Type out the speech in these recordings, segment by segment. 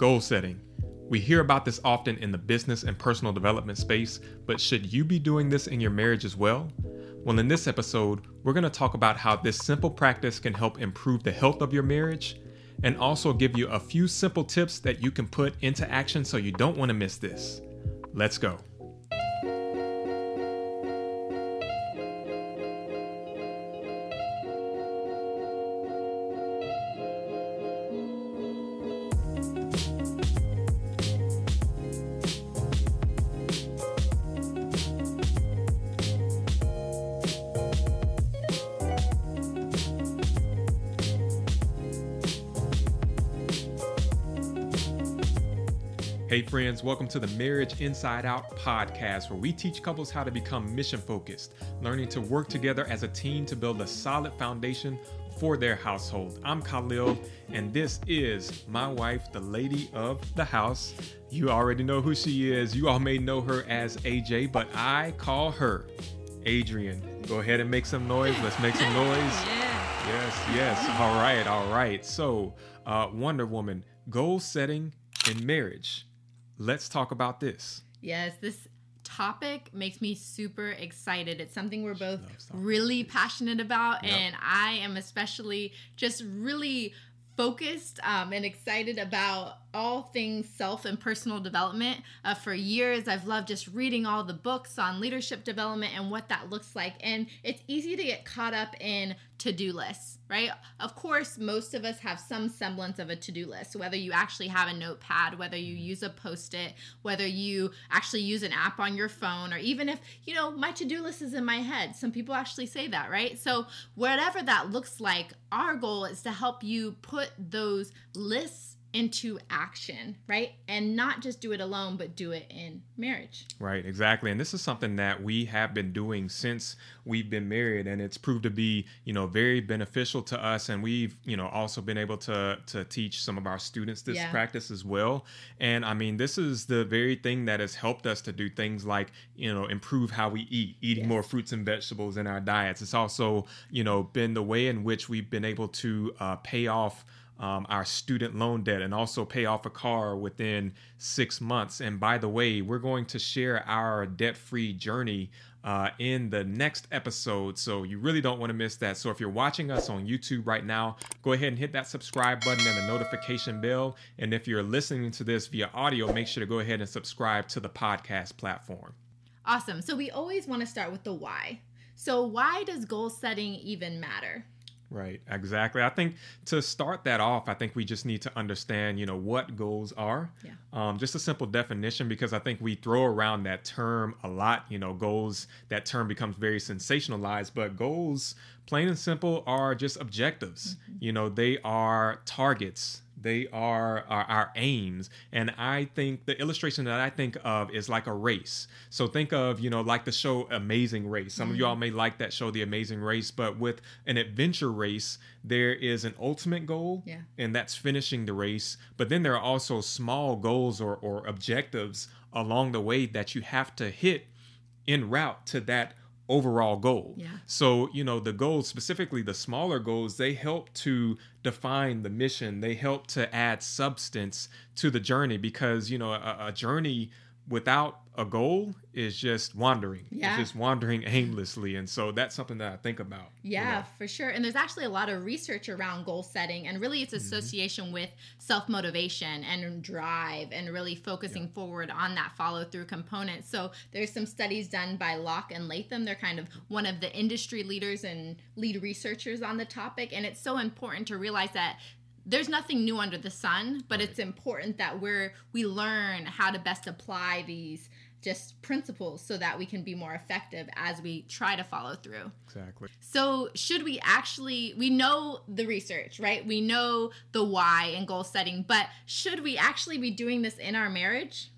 Goal setting. We hear about this often in the business and personal development space, but should you be doing this in your marriage as well? Well, in this episode, we're going to talk about how this simple practice can help improve the health of your marriage and also give you a few simple tips that you can put into action so you don't want to miss this. Let's go. Hey, friends, welcome to the Marriage Inside Out podcast, where we teach couples how to become mission focused, learning to work together as a team to build a solid foundation for their household. I'm Khalil, and this is my wife, the lady of the house. You already know who she is. You all may know her as AJ, but I call her Adrian. Go ahead and make some noise. Let's make some noise. Yeah. Yes, yes. All right, all right. So, uh, Wonder Woman, goal setting in marriage let's talk about this. Yes, this topic makes me super excited. It's something we're both really passionate about, Yep. and I am especially just really focused um, and excited about all things self and personal development. Uh, for years, I've loved just reading all the books on leadership development and what that looks like. And it's easy to get caught up in to do lists, right? Of course, most of us have some semblance of a to do list, whether you actually have a notepad, whether you use a post it, whether you actually use an app on your phone, or even if, you know, my to do list is in my head. Some people actually say that, right? So, whatever that looks like, our goal is to help you put those lists into action, right? And not just do it alone, but do it in marriage. Right, exactly. And this is something that we have been doing since we've been married and it's proved to be, you know, very beneficial to us and we've, you know, also been able to to teach some of our students this Yeah. practice as well. And I mean, this is the very thing that has helped us to do things like, you know, improve how we eat, eating Yes. more fruits and vegetables in our diets. It's also, you know, been the way in which we've been able to uh, pay off um, our student loan debt and also pay off a car within six months. And by the way, we're going to share our debt free journey uh, in the next episode. So you really don't want to miss that. So if you're watching us on YouTube right now, go ahead and hit that subscribe button and the notification bell. And if you're listening to this via audio, make sure to go ahead and subscribe to the podcast platform. Awesome. So, we always want to start with the why. So, why does goal setting even matter? Right, exactly. I think to start that off, I think we just need to understand, you know, what goals are. Yeah. Um, just a simple definition, because I think we throw around that term a lot. You know, goals. That term becomes very sensationalized, but goals, plain and simple, are just objectives. You know, they are targets. They are, are our aims. And I think the illustration that I think of is like a race. So think of, you know, like the show Amazing Race. Some of y'all mm-hmm. may like that show, The Amazing Race, but with an adventure race, there is an ultimate goal, Yeah. and that's finishing the race. But then there are also small goals or, or objectives along the way that you have to hit en route to that overall goal. Yeah. So, you know, the goals, specifically the smaller goals, they help to define the mission. They help to add substance to the journey because, you know, a, a journey without a goal is just wandering. Yeah. It's just wandering aimlessly. And so that's something that I think about. you Yeah, know. for sure. And there's actually a lot of research around goal setting, and really its mm-hmm. association with self motivation and drive, and really focusing forward on that follow through component. So there's some studies done by Locke and Latham. They're kind of one of the industry leaders and lead researchers on the topic, and it's so important to realize that there's nothing new under the sun, but it's important that we're we learn how to best apply these just principles so that we can be more effective as we try to follow through. Exactly. So, should we actually, we know the research, right? We know the why and goal setting, but should we actually be doing this in our marriage?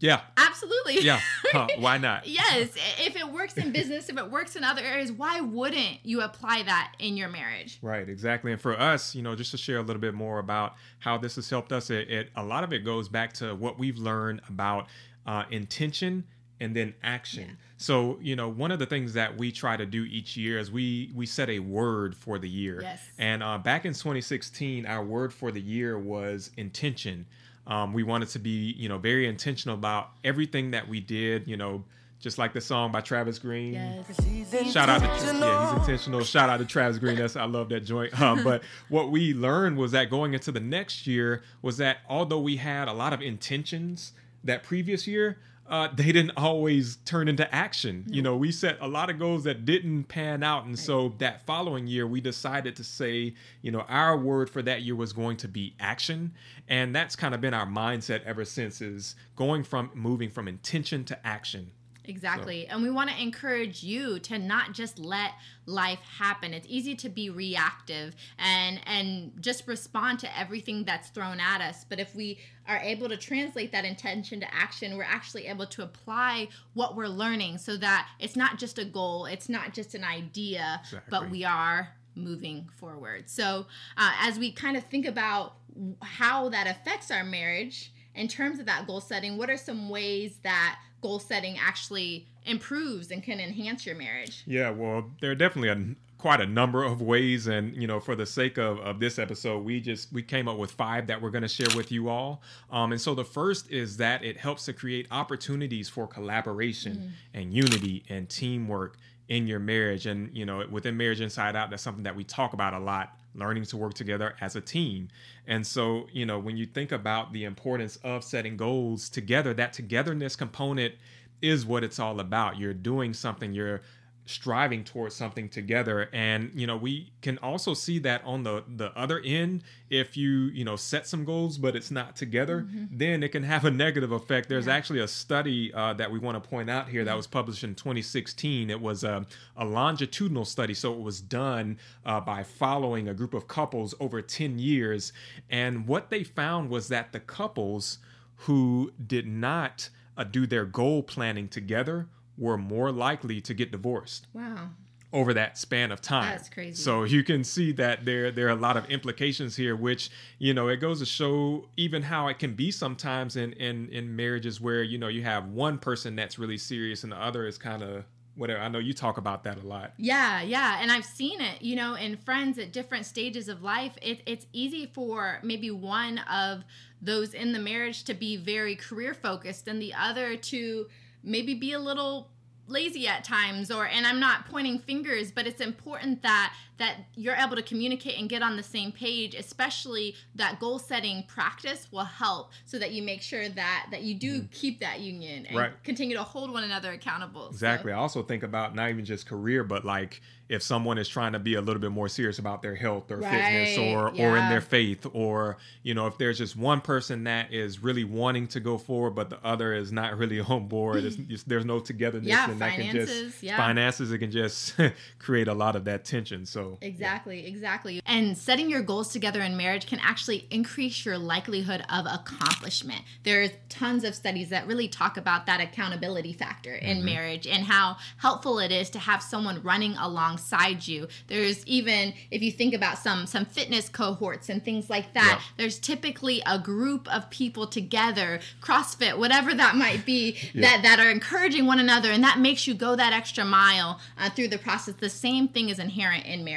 Yeah. Absolutely. Yeah. Huh, why not? yes. If it works in business, if it works in other areas, why wouldn't you apply that in your marriage? Right, exactly. And for us, you know, just to share a little bit more about how this has helped us, it, it a lot of it goes back to what we've learned about uh, intention and then action. Yeah. So, you know, one of the things that we try to do each year is we we set a word for the year. Yes. And uh, back in 2016, our word for the year was intention. Um, we wanted to be, you know, very intentional about everything that we did. You know, just like the song by Travis Greene. Yes. Shout out to yeah, he's intentional. Shout out to Travis Greene. That's I love that joint. Um, but what we learned was that going into the next year was that although we had a lot of intentions that previous year, uh, they didn't always turn into action. You know, we set a lot of goals that didn't pan out. And so that following year, we decided to say, you know, our word for that year was going to be action. And that's kind of been our mindset ever since is going from moving from intention to action. Exactly. And we want to encourage you to not just let life happen. It's easy to be reactive and and just respond to everything that's thrown at us. But if we are able to translate that intention to action, we're actually able to apply what we're learning so that it's not just a goal, it's not just an idea, Exactly. but we are moving forward. So, uh, as we kind of think about how that affects our marriage in terms of that goal setting, what are some ways that goal setting actually improves and can enhance your marriage? Yeah, well, there are definitely a quite a number of ways and you know for the sake of, of this episode we just we came up with five that we're going to share with you all. Um, and so the first is that it helps to create opportunities for collaboration and unity and teamwork in your marriage. And you know within marriage inside out that's something that we talk about a lot learning to work together as a team. And so you know when you think about the importance of setting goals together that togetherness component is what it's all about. You're doing something you're striving towards something together. And you know we can also see that on the the other end if you you know set some goals but it's not together then it can have a negative effect. There's Yeah. actually a study uh, that we want to point out here that was published in 2016 it was a, a longitudinal study so it was done uh, by following a group of couples over 10 years. And what they found was that the couples who did not uh, do their goal planning together were more likely to get divorced Wow. over that span of time. That's crazy. So you can see that there there are a lot of implications here, which you know it goes to show even how it can be sometimes in in in marriages where you know you have one person that's really serious and the other is kind of whatever. I know you talk about that a lot. Yeah, yeah, and I've seen it, you know, in friends at different stages of life. It, it's easy for maybe one of those in the marriage to be very career focused, and the other to maybe be a little lazy at times or and I'm not pointing fingers but it's important that that you're able to communicate and get on the same page especially that goal setting practice will help so that you make sure that that you do mm. keep that union and. Right. continue to hold one another accountable So- Exactly. I also think about not even just career, but like if someone is trying to be a little bit more serious about their health or fitness Right, or or in their faith or you know if there's just one person that is really wanting to go forward but the other is not really on board just, there's no togetherness Yeah, and that can finances, just yeah. finances it can just create a lot of that tension so Exactly, exactly. And setting your goals together in marriage can actually increase your likelihood of accomplishment. There's tons of studies that really talk about that accountability factor in marriage and how helpful it is to have someone running alongside you. There's even if you think about some some fitness cohorts and things like that, Yeah. there's typically a group of people together, CrossFit, whatever that might be, that that are encouraging one another and that makes you go that extra mile uh, through the process. The same thing is inherent in marriage.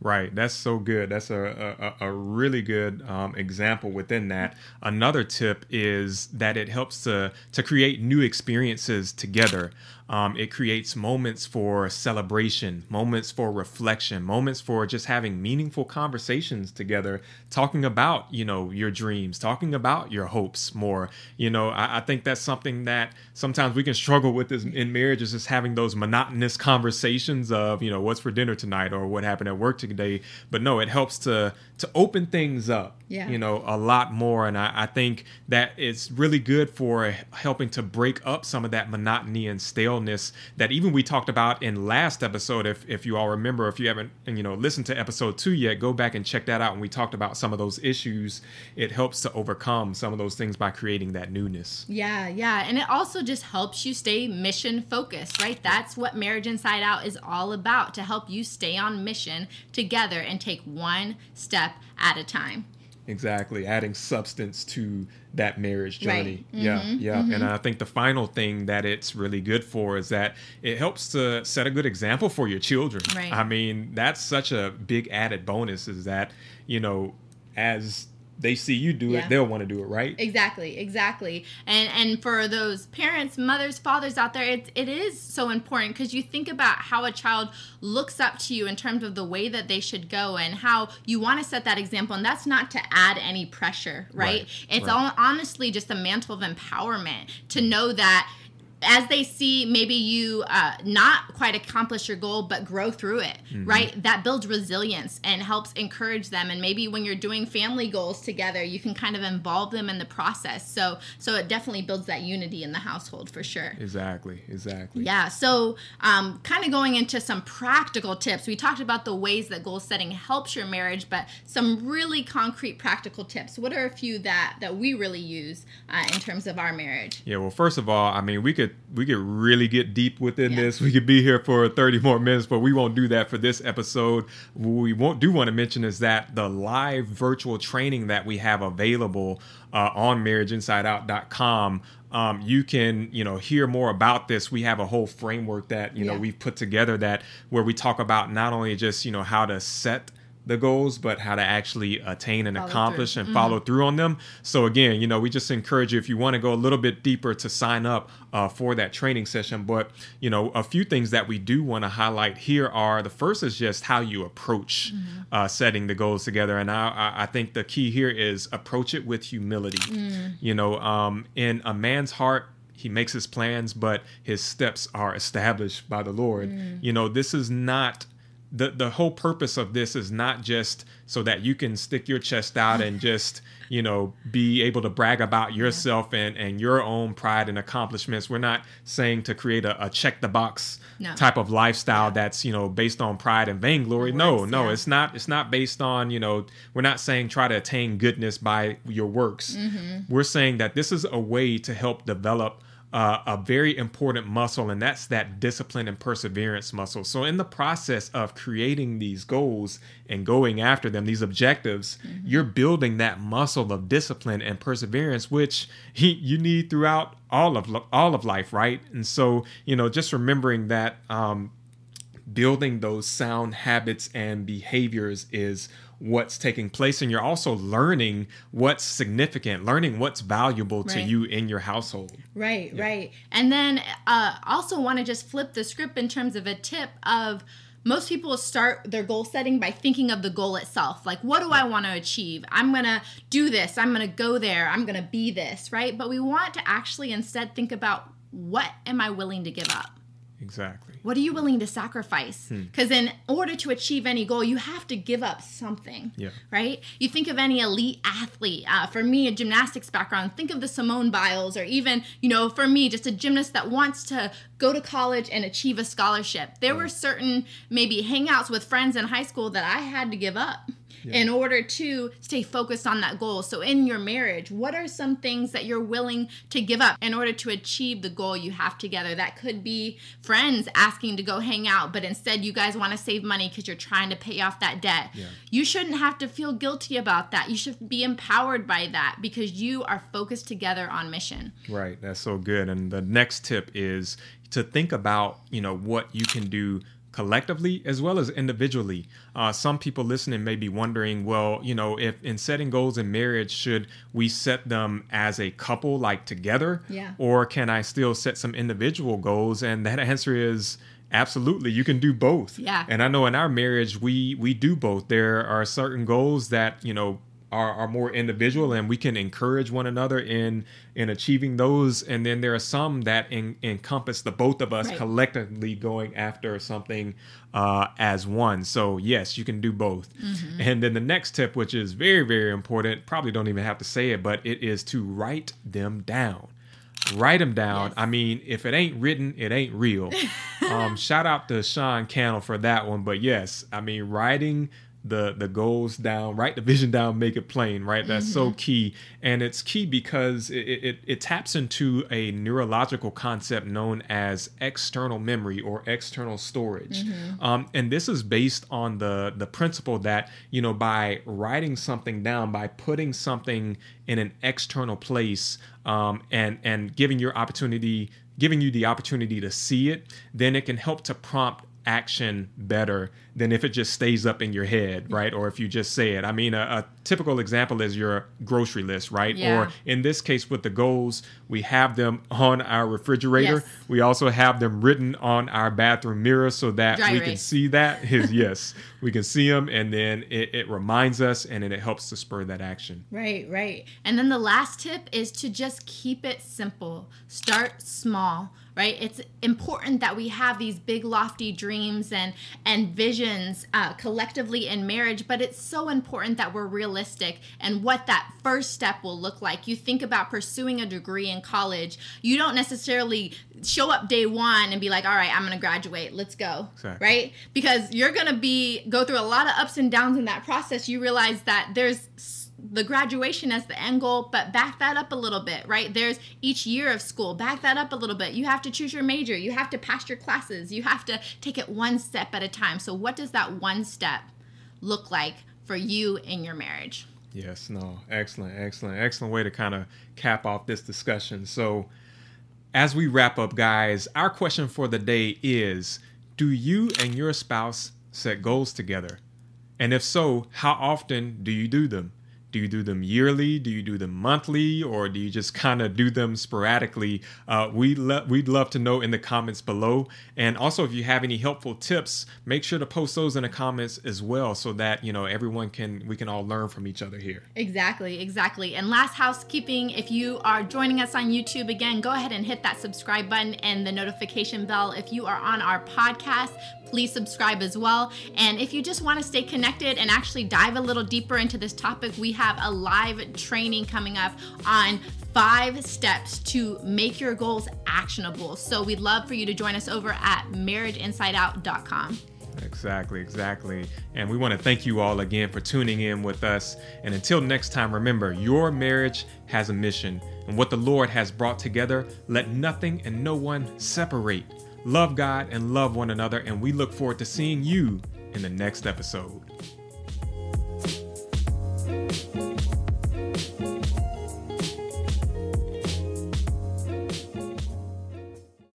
Right, that's so good. That's a a, a really good um, example within that. Another tip is that it helps to to create new experiences together. Um, it creates moments for celebration, moments for reflection, moments for just having meaningful conversations together, talking about you know your dreams, talking about your hopes more. You know, I, I think that's something that sometimes we can struggle with is in marriage is just having those monotonous conversations of you know what's for dinner tonight or what happened at work today. But no, it helps to to open things up. Yeah. You know, a lot more, and I, I think that it's really good for helping to break up some of that monotony and that even we talked about in last episode. If if you all remember, if you haven't you know listened to episode two yet, go back and check that out. When we talked about some of those issues, it helps to overcome some of those things by creating that newness. Yeah, yeah. And it also just helps you stay mission focused, right? That's what Marriage Inside Out is all about to help you stay on mission together and take one step at a time. Exactly adding substance to that marriage Right. journey yeah Mhm, yeah and i think the final thing that it's really good for is that it helps to set a good example for your children Right. i mean that's such a big added bonus is that you know as they see you do Yeah. it they'll want to do it right Exactly, exactly. And and for those parents, mothers, fathers out there, it, it is so important because you think about how a child looks up to you in terms of the way that they should go and how you want to set that example. And that's not to add any pressure, right? Right, It's right. all, honestly just a mantle of empowerment to know that as they see maybe you uh, not quite accomplish your goal but grow through it Mm-hmm. right that builds resilience and helps encourage them and maybe when you're doing family goals together you can kind of involve them in the process so so it definitely builds that unity in the household for sure exactly exactly yeah. So, um, kind of going into some practical tips. We talked about the ways that goal setting helps your marriage, but some really concrete practical tips. What are a few that that we really use uh, in terms of our marriage? Yeah, well, first of all, I mean, we could we could really get deep within Yeah. this. We could be here for 30 more minutes, but we won't do that for this episode. What we won't do want to mention is that the live virtual training that we have available uh, on marriageinsideout.com um, you can you know hear more about this we have a whole framework that you know we've put together that where we talk about not only just you know how to set the goals but how to actually attain and Follow through. accomplish and follow through on them. So again, you know, we just encourage you if you want to go a little bit deeper to sign up uh, for that training session. But you know, a few things that we do want to highlight here are the first is just how you approach uh, setting the goals together, and I, I- I think the key here is approach it with humility. You know, um, in a man's heart. He makes his plans, but his steps are established by the Lord. You know, this is not the the whole purpose of this is not just so that you can stick your chest out and just you know be able to brag about yourself and and your own pride and accomplishments we're not saying to create a, a check the box No. type of lifestyle that's you know based on pride and vainglory no no yeah. it's not it's not based on you know we're not saying try to attain goodness by your works Mm-hmm. we're saying that this is a way to help develop uh, a very important muscle, and that's that discipline and perseverance muscle. So, in the process of creating these goals and going after them, these objectives, you're building that muscle of discipline and perseverance, which he, you need throughout all of all of life, right? And so, you know, just remembering that um, building those sound habits and behaviors is what's taking place and you're also learning what's significant learning what's valuable to you in your household Right, right. And then uh, also want to just flip the script in terms of a tip of most people start their goal setting by thinking of the goal itself. Like, what do I want to achieve? I'm going to do this. I'm going to go there. I'm going to be this, right? But we want to actually instead think about what am I willing to give up? Exactly What are you willing to sacrifice? Hmm. Because in order to achieve any goal, you have to give up something yeah right? You think of any elite athlete. Uh, for me, a gymnastics background, think of the Simone Biles, or even, you know, for me, just a gymnast that wants to go to college and achieve a scholarship. There were certain maybe hangouts with friends in high school that I had to give up. In order to stay focused on that goal. So, in your marriage, what are some things that you're willing to give up in order to achieve the goal you have together? That could be friends asking to go hang out, but instead you guys want to save money because you're trying to pay off that debt. Yeah. You shouldn't have to feel guilty about that. You should be empowered by that because you are focused together on mission. right that's so good and the next tip is to think about you know what you can do collectively as well as individually. Uh, some people listening may be wondering well you know if in setting goals in marriage should we set them as a couple like together? Yeah. or can i still set some individual goals? And that answer is absolutely you can do both. Yeah. and i know in our marriage we we do both. There are certain goals that you know are, are more individual and we can encourage one another in in achieving those. And then there are some that en- encompass the both of us Right. collectively going after something uh, as one. So yes you can do both. Mm-hmm. and then the next tip which is very very important probably don't even have to say it but it is to write them down. Write them down. Yes. i mean if it ain't written it ain't real. Um, shout out to sean cannell for that one. But yes i mean writing the the goals down, write the vision down, make it plain, right? That's mm-hmm. so key, and it's key because it, it it taps into a neurological concept known as external memory or external storage, mm-hmm. um, and this is based on the the principle that you know by writing something down, by putting something in an external place, um, and and giving your opportunity giving you the opportunity to see it, then it can help to prompt action better than if it just stays up in your head, right? Or if you just say it. I mean, a, typical example is your grocery list, right? Yeah. Or in this case, with the goals, we have them on our refrigerator. Yes. We also have them written on our bathroom mirror so that Dry we erase. can see that. Is yes, we can see them, and then it, it reminds us, and then it helps to spur that action. Right, right. And then the last tip is to just keep it simple. Start small right it's important that we have these big lofty dreams and and visions uh, collectively in marriage but it's so important that we're realistic and what that first step will look like. You think about pursuing a degree in college. You don't necessarily show up day one and be like all right i'm gonna graduate. Let's go. Exactly. right? Because you're gonna be go through a lot of ups and downs in that process. You realize that there's the graduation as the end goal, but back that up a little bit, right? There's each year of school, back that up a little bit. You have to choose your major, you have to pass your classes, you have to take it one step at a time. So, what does that one step look like for you in your marriage? Yes, no, excellent, excellent, excellent way to kind of cap off this discussion. So, as we wrap up, guys, our question for the day is Do you and your spouse set goals together? And if so, how often do you do them? Do you do them yearly? Do you do them monthly? Or do you just kind of do them sporadically? Uh, we lo- we'd love to know in the comments below. And also if you have any helpful tips make sure to post those in the comments as well so that you know everyone can we can all learn from each other here. Exactly exactly. And last housekeeping if you are joining us on youtube again go ahead and hit that subscribe button and the notification bell. If you are on our podcast please subscribe as well. And if you just want to stay connected and actually dive a little deeper into this topic, we have a live training coming up on five steps to make your goals actionable. So we'd love for you to join us over at marriageinsideout.com. Exactly, exactly. And we want to thank you all again for tuning in with us. And until next time, remember your marriage has a mission. And what the Lord has brought together, let nothing and no one separate love God, and love one another. And we look forward to seeing you in the next episode.